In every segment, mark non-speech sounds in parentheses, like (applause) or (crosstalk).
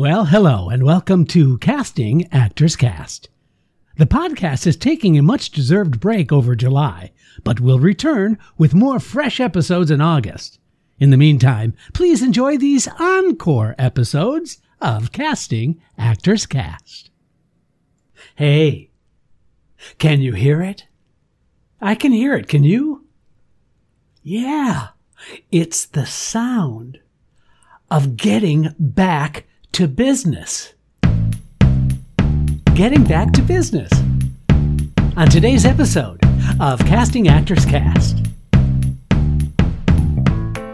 Well, hello, and welcome to Casting Actors Cast. The podcast is taking a much deserved break over July, but will return with more fresh episodes in August. In the meantime, please enjoy these encore episodes of Casting Actors Cast. Hey, can you hear it? I can hear it. Can you? Yeah, it's the sound of getting back to business. Getting back to business. On today's episode of Casting Actors Cast.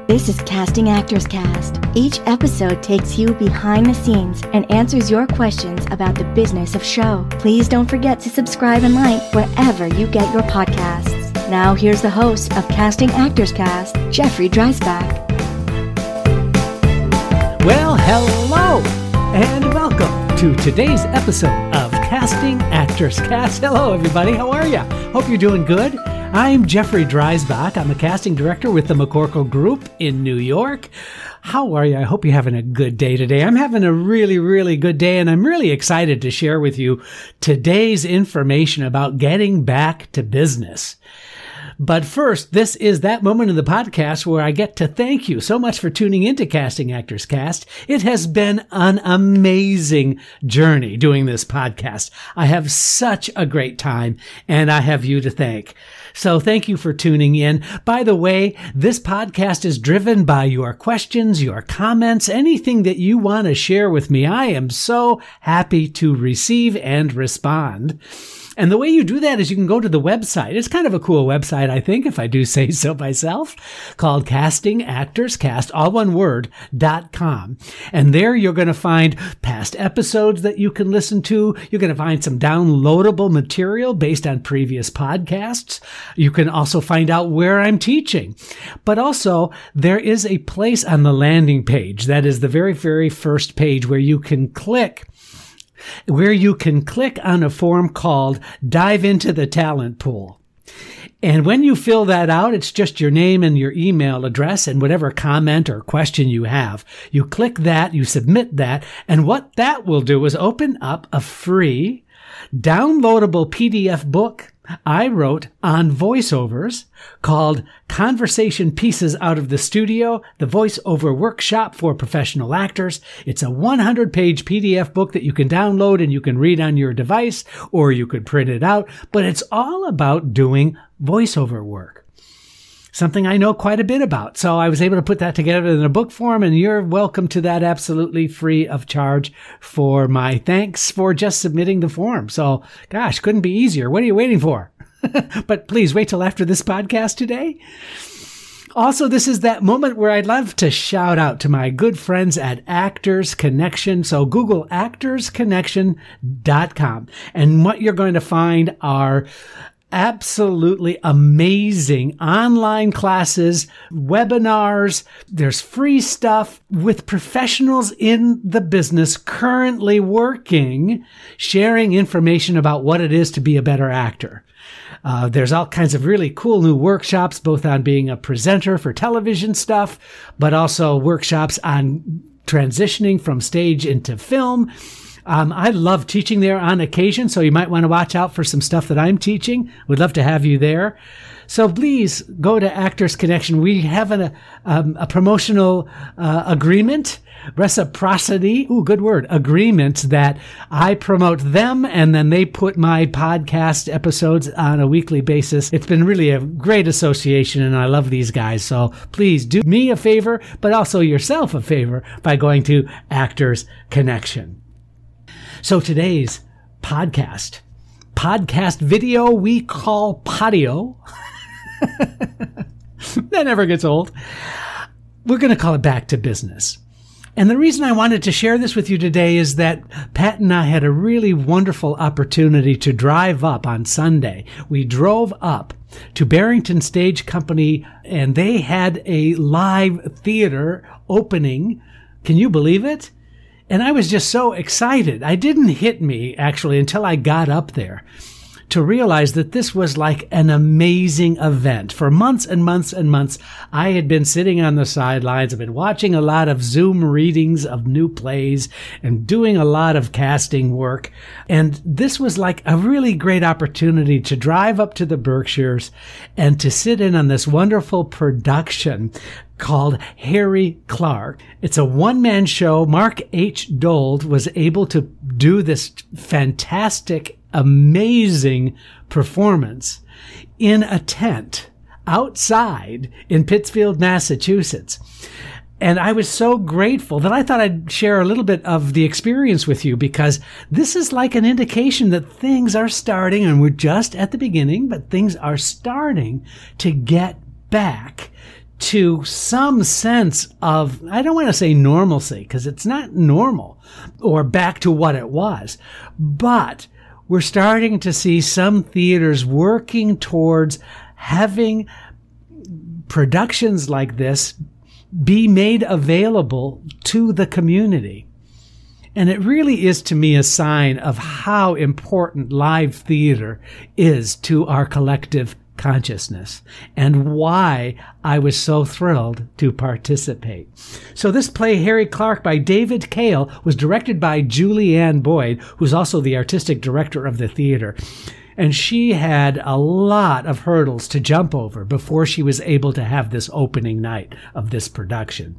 This is Casting Actors Cast. Each episode takes you behind the scenes and answers your questions about the business of show. Please don't forget to subscribe and like wherever you get your podcasts. Now, here's the host of Casting Actors Cast, Jeffrey Dreisbach. Well, hello, and welcome to today's episode of Casting Actors Cast. Hello, everybody. How are you? Hope you're doing good. I'm Jeffrey Dreisbach. I'm a casting director with the McCorkle Group in New York. How are you? I hope you're having a good day today. I'm having a really, really good day, and I'm really excited to share with you today's information about getting back to business. But first, this is that moment in the podcast where I get to thank you so much for tuning into Casting Actors Cast. It has been an amazing journey doing this podcast. I have such a great time and I have you to thank. So thank you for tuning in. By the way, this podcast is driven by your questions, your comments, anything that you want to share with me. I am so happy to receive and respond. And the way you do that is you can go to the website. It's kind of a cool website, I think, if I do (laughs) say so myself, called Casting Actors Cast, all one word, dot com. And there you're going to find past episodes that you can listen to. You're going to find some downloadable material based on previous podcasts. You can also find out where I'm teaching. But also, there is a place on the landing page that is the very, very first page where you can click where you can click on a form called Dive into the Talent Pool. And when you fill that out, it's just your name and your email address and whatever comment or question you have. You click that, you submit that, and what that will do is open up a free downloadable PDF book I wrote on voiceovers called Conversation Pieces Out of the Studio, the voiceover workshop for professional actors. It's a 100 page PDF book that you can download and you can read on your device or you could print it out, but it's all about doing voiceover work something I know quite a bit about. So I was able to put that together in a book form, and you're welcome to that absolutely free of charge for my thanks for just submitting the form. So, gosh, couldn't be easier. What are you waiting for? (laughs) but please wait till after this podcast today. Also, this is that moment where I'd love to shout out to my good friends at Actors Connection. So Google actorsconnection.com. And what you're going to find are absolutely amazing online classes, webinars. There's free stuff with professionals in the business currently working, sharing information about what it is to be a better actor. Uh, there's all kinds of really cool new workshops, both on being a presenter for television stuff, but also workshops on transitioning from stage into film um, I love teaching there on occasion, so you might want to watch out for some stuff that I'm teaching. We'd love to have you there. So please go to Actors Connection. We have an, um, a promotional uh, agreement, reciprocity, ooh, good word, agreement that I promote them and then they put my podcast episodes on a weekly basis. It's been really a great association and I love these guys. So please do me a favor, but also yourself a favor by going to Actors Connection. So today's podcast, podcast video we call Podio. (laughs) that never gets old. We're going to call it back to business. And the reason I wanted to share this with you today is that Pat and I had a really wonderful opportunity to drive up on Sunday. We drove up to Barrington Stage Company and they had a live theater opening. Can you believe it? And I was just so excited. I didn't hit me actually until I got up there to realize that this was like an amazing event. For months and months and months, I had been sitting on the sidelines. I've been watching a lot of Zoom readings of new plays and doing a lot of casting work. And this was like a really great opportunity to drive up to the Berkshires and to sit in on this wonderful production called Harry Clarke. It's a one man show. Mark H. Dold was able to do this fantastic, amazing performance in a tent outside in Pittsfield, Massachusetts. And I was so grateful that I thought I'd share a little bit of the experience with you because this is like an indication that things are starting and we're just at the beginning, but things are starting to get back to some sense of, I don't want to say normalcy because it's not normal or back to what it was, but we're starting to see some theaters working towards having productions like this be made available to the community. And it really is to me a sign of how important live theater is to our collective consciousness and why I was so thrilled to participate. So this play, Harry Clarke by David Cale, was directed by Julianne Boyd, who's also the artistic director of the theater. And she had a lot of hurdles to jump over before she was able to have this opening night of this production.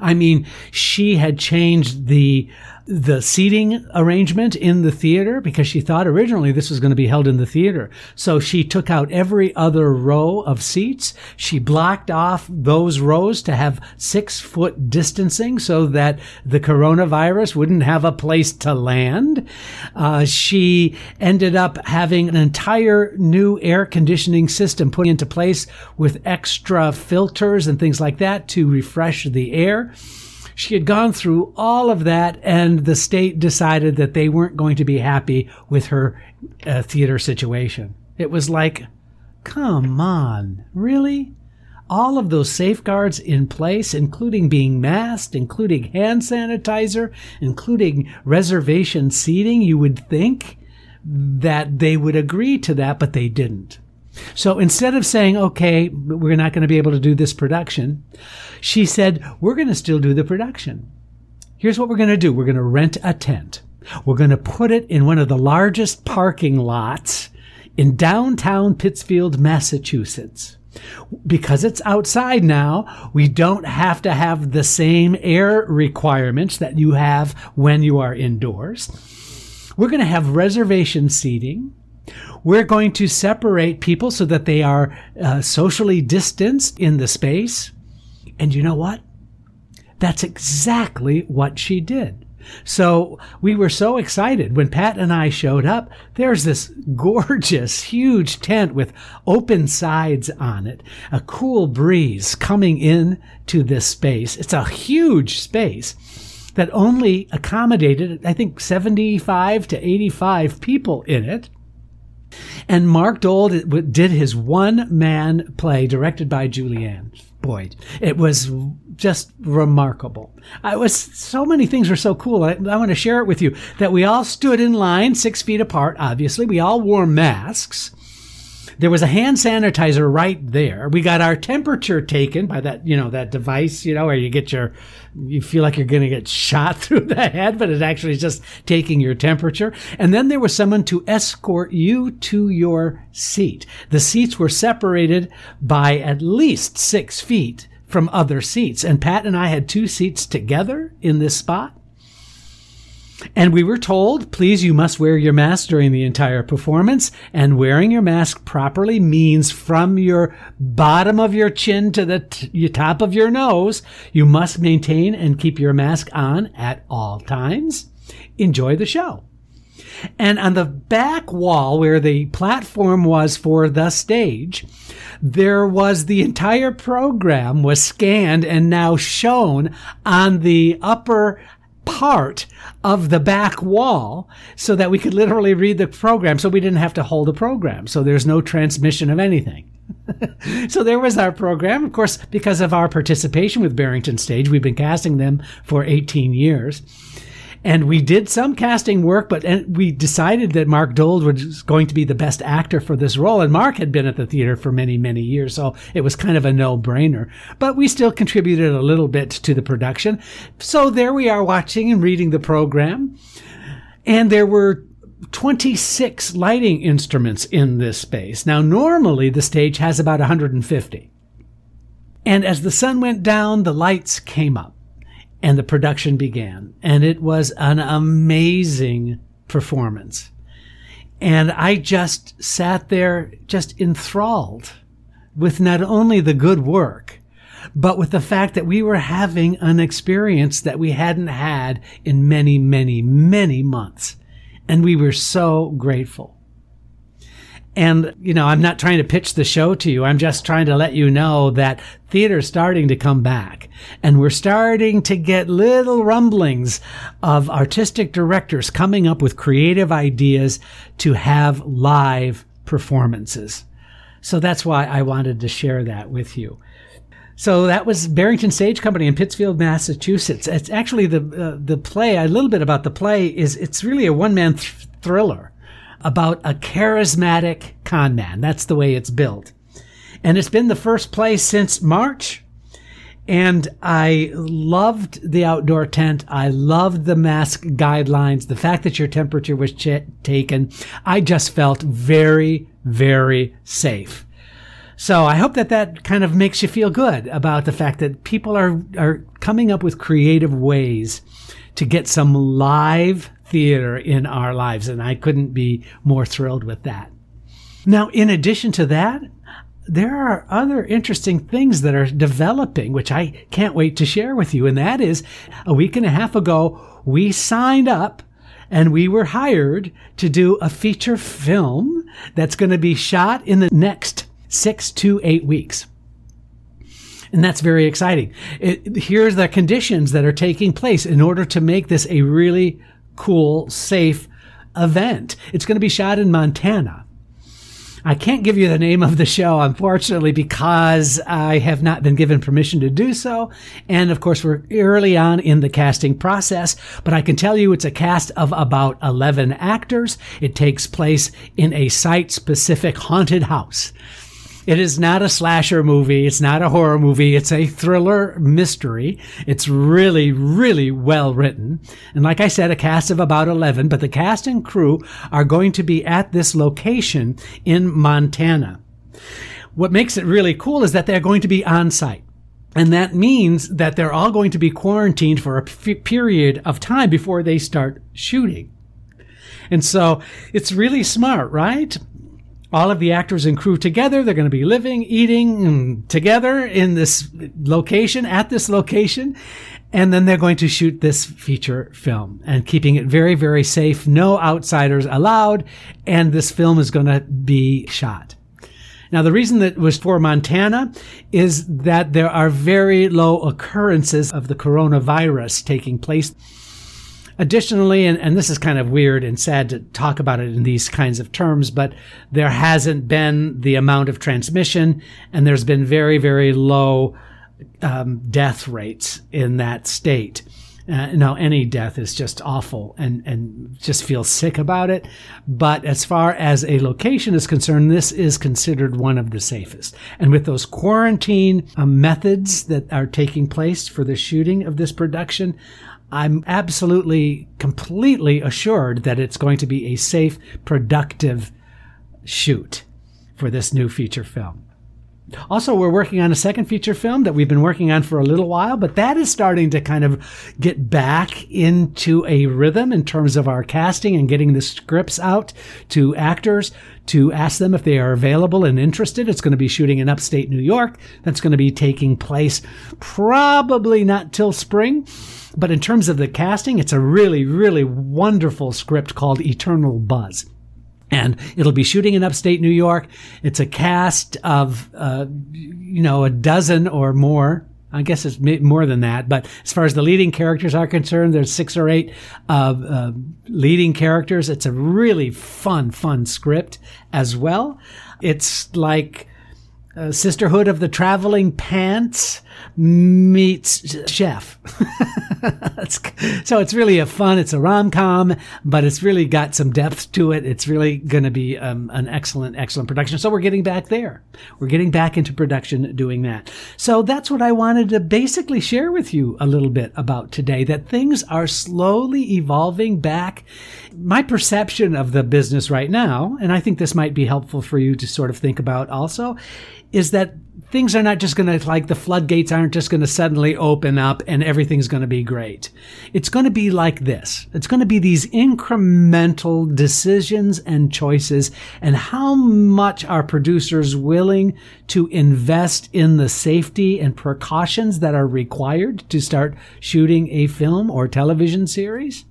I mean, she had changed the the seating arrangement in the theater because she thought originally this was going to be held in the theater. So she took out every other row of seats. She blocked off those rows to have six foot distancing so that the coronavirus wouldn't have a place to land. Uh, she ended up having an entire new air conditioning system put into place with extra filters and things like that to refresh the air. She had gone through all of that, and the state decided that they weren't going to be happy with her uh, theater situation. It was like, come on, really? All of those safeguards in place, including being masked, including hand sanitizer, including reservation seating, you would think that they would agree to that, but they didn't. So instead of saying, okay, we're not going to be able to do this production, she said, we're going to still do the production. Here's what we're going to do. We're going to rent a tent. We're going to put it in one of the largest parking lots in downtown Pittsfield, Massachusetts. Because it's outside now, we don't have to have the same air requirements that you have when you are indoors. We're going to have reservation seating. We're going to separate people so that they are uh, socially distanced in the space. And you know what? That's exactly what she did. So we were so excited when Pat and I showed up. There's this (laughs) gorgeous, huge tent with open sides on it, a cool breeze coming in to this space. It's a huge space that only accommodated, I think, 75 to 85 people in it. And Mark Dold did his one man play directed by Julianne Boyd. It was just remarkable. I was so many things were so cool. I, I want to share it with you that we all stood in line six feet apart. Obviously, we all wore masks. There was a hand sanitizer right there. We got our temperature taken by that, you know, that device, you know, where you get your, you feel like you're going to get shot (laughs) through the head, but it actually is just taking your temperature. And then there was someone to escort you to your seat. The seats were separated by at least six feet from other seats. And Pat and I had two seats together in this spot. And we were told, please, you must wear your mask during the entire performance. And wearing your mask properly means from your bottom of your chin to the t- top of your nose, you must maintain and keep your mask on at all times. Enjoy the show. And on the back wall where the platform was for the stage, there was the entire program was scanned and now shown on the upper part of the back wall so that we could literally read the program so we didn't have to hold a program. So there's no transmission of anything. (laughs) so there was our program. Of course, because of our participation with Barrington Stage, we've been casting them for 18 years. And we did some casting work, but we decided that Mark Dold was going to be the best actor for this role. And Mark had been at the theater for many, many years, so it was kind of a no brainer. But we still contributed a little bit to the production. So there we are watching and reading the program. And there were 26 lighting instruments in this space. Now, normally the stage has about 150. And as the sun went down, the lights came up and the production began. And it was an amazing performance. And I just sat there just enthralled with not only the good work, but with the fact that we were having an experience that we hadn't had in many, many, many months. And we were so grateful. And, you know, I'm not trying to pitch the show to you. I'm just trying to let you know that theater's starting to come back. And we're starting to get little rumblings of artistic directors coming up with creative ideas to have live performances. So that's why I wanted to share that with you. So that was Barrington Stage Company in Pittsfield, Massachusetts. It's actually the uh, the play. A little bit about the play is it's really a one man th- thriller about a charismatic con man. That's the way it's built, and it's been the first play since March. And I loved the outdoor tent. I loved the mask guidelines. The fact that your temperature was ch- taken. I just felt very, very safe. So I hope that that kind of makes you feel good about the fact that people are, are coming up with creative ways to get some live theater in our lives. And I couldn't be more thrilled with that. Now, in addition to that, there are other interesting things that are developing, which I can't wait to share with you. And that is a week and a half ago, we signed up and we were hired to do a feature film that's going to be shot in the next six to eight weeks. And that's very exciting. It, here's the conditions that are taking place in order to make this a really cool, safe event. It's going to be shot in Montana. I can't give you the name of the show, unfortunately, because I have not been given permission to do so. And of course, we're early on in the casting process, but I can tell you it's a cast of about 11 actors. It takes place in a site specific haunted house. It is not a slasher movie. It's not a horror movie. It's a thriller mystery. It's really, really well written. And like I said, a cast of about 11, but the cast and crew are going to be at this location in Montana. What makes it really cool is that they're going to be on site. And that means that they're all going to be quarantined for a f- period of time before they start shooting. And so it's really smart, right? All of the actors and crew together. They're going to be living, eating mm, together in this location, at this location. And then they're going to shoot this feature film and keeping it very, very safe. No outsiders allowed. And this film is going to be shot. Now, the reason that was for Montana is that there are very low occurrences of the coronavirus taking place. Additionally, and, and this is kind of weird and sad to talk about it in these kinds of terms, but there hasn't been the amount of transmission and there's been very, very low um, death rates in that state. Uh, now, any death is just awful and, and just feel sick about it. But as far as a location is concerned, this is considered one of the safest. And with those quarantine uh, methods that are taking place for the shooting of this production, I'm absolutely, completely assured that it's going to be a safe, productive shoot for this new feature film. Also, we're working on a second feature film that we've been working on for a little while, but that is starting to kind of get back into a rhythm in terms of our casting and getting the scripts out to actors to ask them if they are available and interested. It's going to be shooting in upstate New York. That's going to be taking place probably not till spring. But in terms of the casting, it's a really, really wonderful script called Eternal Buzz. And it'll be shooting in upstate New York. It's a cast of, uh, you know, a dozen or more. I guess it's more than that. But as far as the leading characters are concerned, there's six or eight uh, uh, leading characters. It's a really fun, fun script as well. It's like uh, Sisterhood of the Traveling Pants meets Chef. (laughs) so it's really a fun, it's a rom com, but it's really got some depth to it. It's really going to be um, an excellent, excellent production. So we're getting back there. We're getting back into production doing that. So that's what I wanted to basically share with you a little bit about today that things are slowly evolving back. My perception of the business right now, and I think this might be helpful for you to sort of think about also, is that things are not just going to like the floodgates aren't just going to suddenly open up and everything's going to be great. It's going to be like this. It's going to be these incremental decisions and choices and how much are producers willing to invest in the safety and precautions that are required to start shooting a film or television series.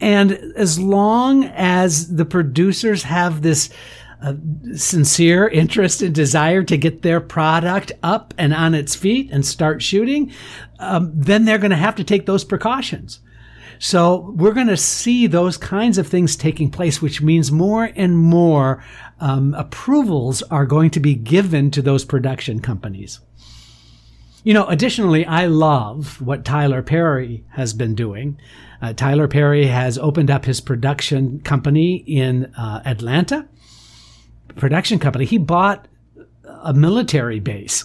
And as long as the producers have this a sincere interest and desire to get their product up and on its feet and start shooting, um, then they're going to have to take those precautions. So we're going to see those kinds of things taking place, which means more and more um, approvals are going to be given to those production companies. You know, additionally, I love what Tyler Perry has been doing. Uh, Tyler Perry has opened up his production company in uh, Atlanta production company. He bought a military base.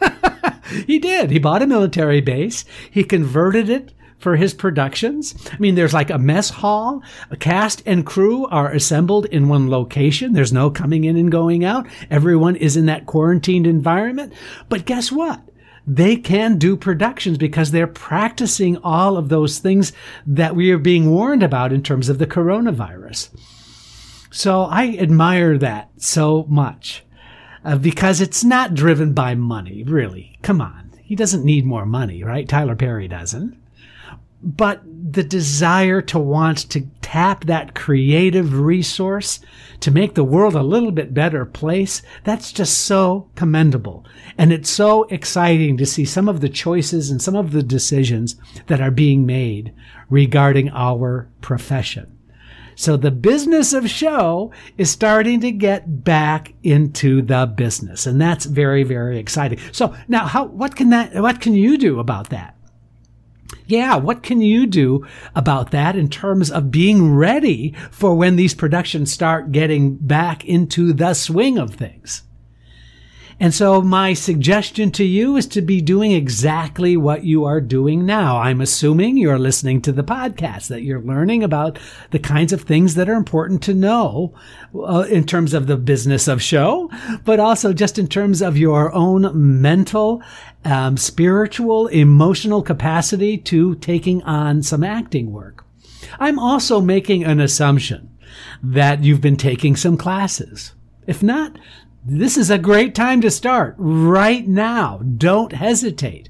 (laughs) he did. He bought a military base. He converted it for his productions. I mean, there's like a mess hall. A cast and crew are assembled in one location. There's no coming in and going out. Everyone is in that quarantined environment. But guess what? They can do productions because they're practicing all of those things that we are being warned about in terms of the coronavirus. So I admire that so much uh, because it's not driven by money, really. Come on. He doesn't need more money, right? Tyler Perry doesn't. But the desire to want to tap that creative resource to make the world a little bit better place, that's just so commendable. And it's so exciting to see some of the choices and some of the decisions that are being made regarding our profession. So the business of show is starting to get back into the business. And that's very, very exciting. So now how, what can that, what can you do about that? Yeah, what can you do about that in terms of being ready for when these productions start getting back into the swing of things? And so my suggestion to you is to be doing exactly what you are doing now. I'm assuming you're listening to the podcast, that you're learning about the kinds of things that are important to know uh, in terms of the business of show, but also just in terms of your own mental, um, spiritual, emotional capacity to taking on some acting work. I'm also making an assumption that you've been taking some classes. If not, this is a great time to start right now. Don't hesitate.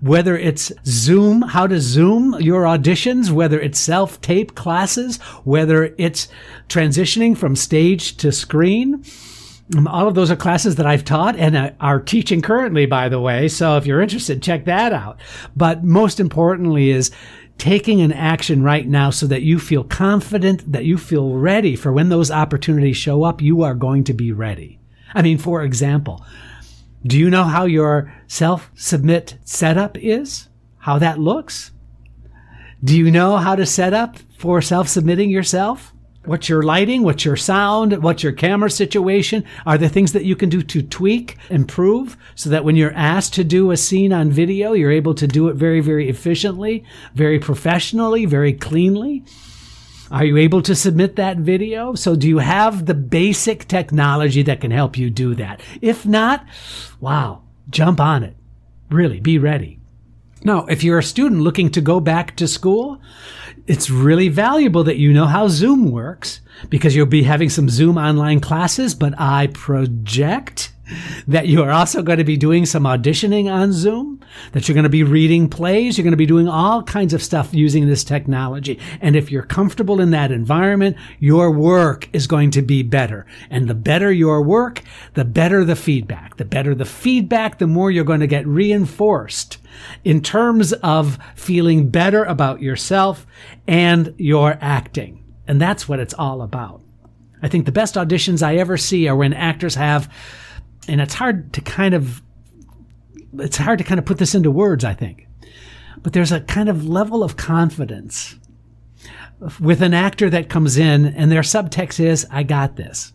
Whether it's Zoom, how to Zoom your auditions, whether it's self tape classes, whether it's transitioning from stage to screen. Um, all of those are classes that I've taught and uh, are teaching currently, by the way. So if you're interested, check that out. But most importantly is taking an action right now so that you feel confident, that you feel ready for when those opportunities show up, you are going to be ready. I mean, for example, do you know how your self submit setup is? How that looks? Do you know how to set up for self submitting yourself? What's your lighting? What's your sound? What's your camera situation? Are there things that you can do to tweak, improve, so that when you're asked to do a scene on video, you're able to do it very, very efficiently, very professionally, very cleanly? Are you able to submit that video? So do you have the basic technology that can help you do that? If not, wow, jump on it. Really, be ready. Now, if you're a student looking to go back to school, it's really valuable that you know how Zoom works because you'll be having some Zoom online classes, but I project that you are also going to be doing some auditioning on Zoom, that you're going to be reading plays, you're going to be doing all kinds of stuff using this technology. And if you're comfortable in that environment, your work is going to be better. And the better your work, the better the feedback. The better the feedback, the more you're going to get reinforced in terms of feeling better about yourself and your acting. And that's what it's all about. I think the best auditions I ever see are when actors have and it's hard to kind of it's hard to kind of put this into words, I think. But there's a kind of level of confidence with an actor that comes in and their subtext is, I got this.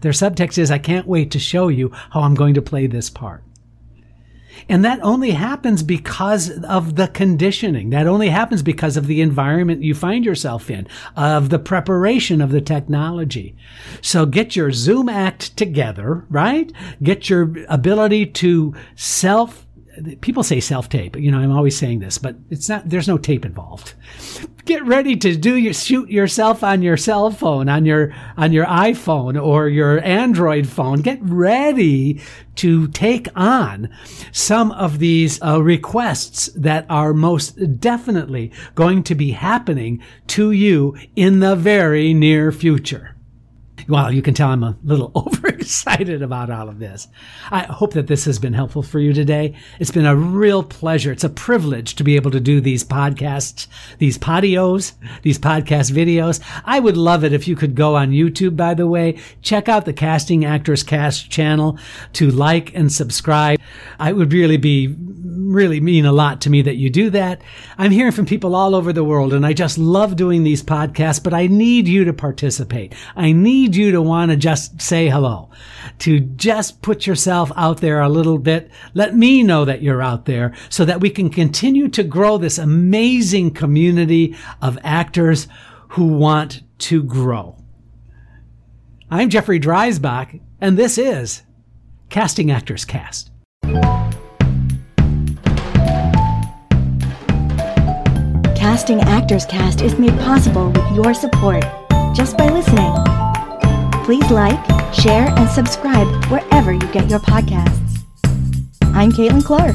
Their subtext is, I can't wait to show you how I'm going to play this part. And that only happens because of the conditioning. That only happens because of the environment you find yourself in, of the preparation of the technology. So get your Zoom act together, right? Get your ability to self people say self tape. You know, I'm always saying this, but it's not, there's no tape involved. Get ready to do your, shoot yourself on your cell phone, on your, on your iPhone or your Android phone. Get ready to take on some of these uh, requests that are most definitely going to be happening to you in the very near future. Well, you can tell I'm a little (laughs) overexcited about all of this. I hope that this has been helpful for you today. It's been a real pleasure. It's a privilege to be able to do these podcasts, these podios, these podcast videos. I would love it if you could go on YouTube, by the way, check out the Casting Actors Cast channel to like and subscribe. I would really be really mean a lot to me that you do that. I'm hearing from people all over the world and I just love doing these podcasts, but I need you to participate. I need you to want to just say hello, to just put yourself out there a little bit. Let me know that you're out there so that we can continue to grow this amazing community of actors who want to grow. I'm Jeffrey Dreisbach, and this is Casting Actors Cast. Casting Actors Cast is made possible with your support just by listening. Please like, share, and subscribe wherever you get your podcasts. I'm Caitlin Clark.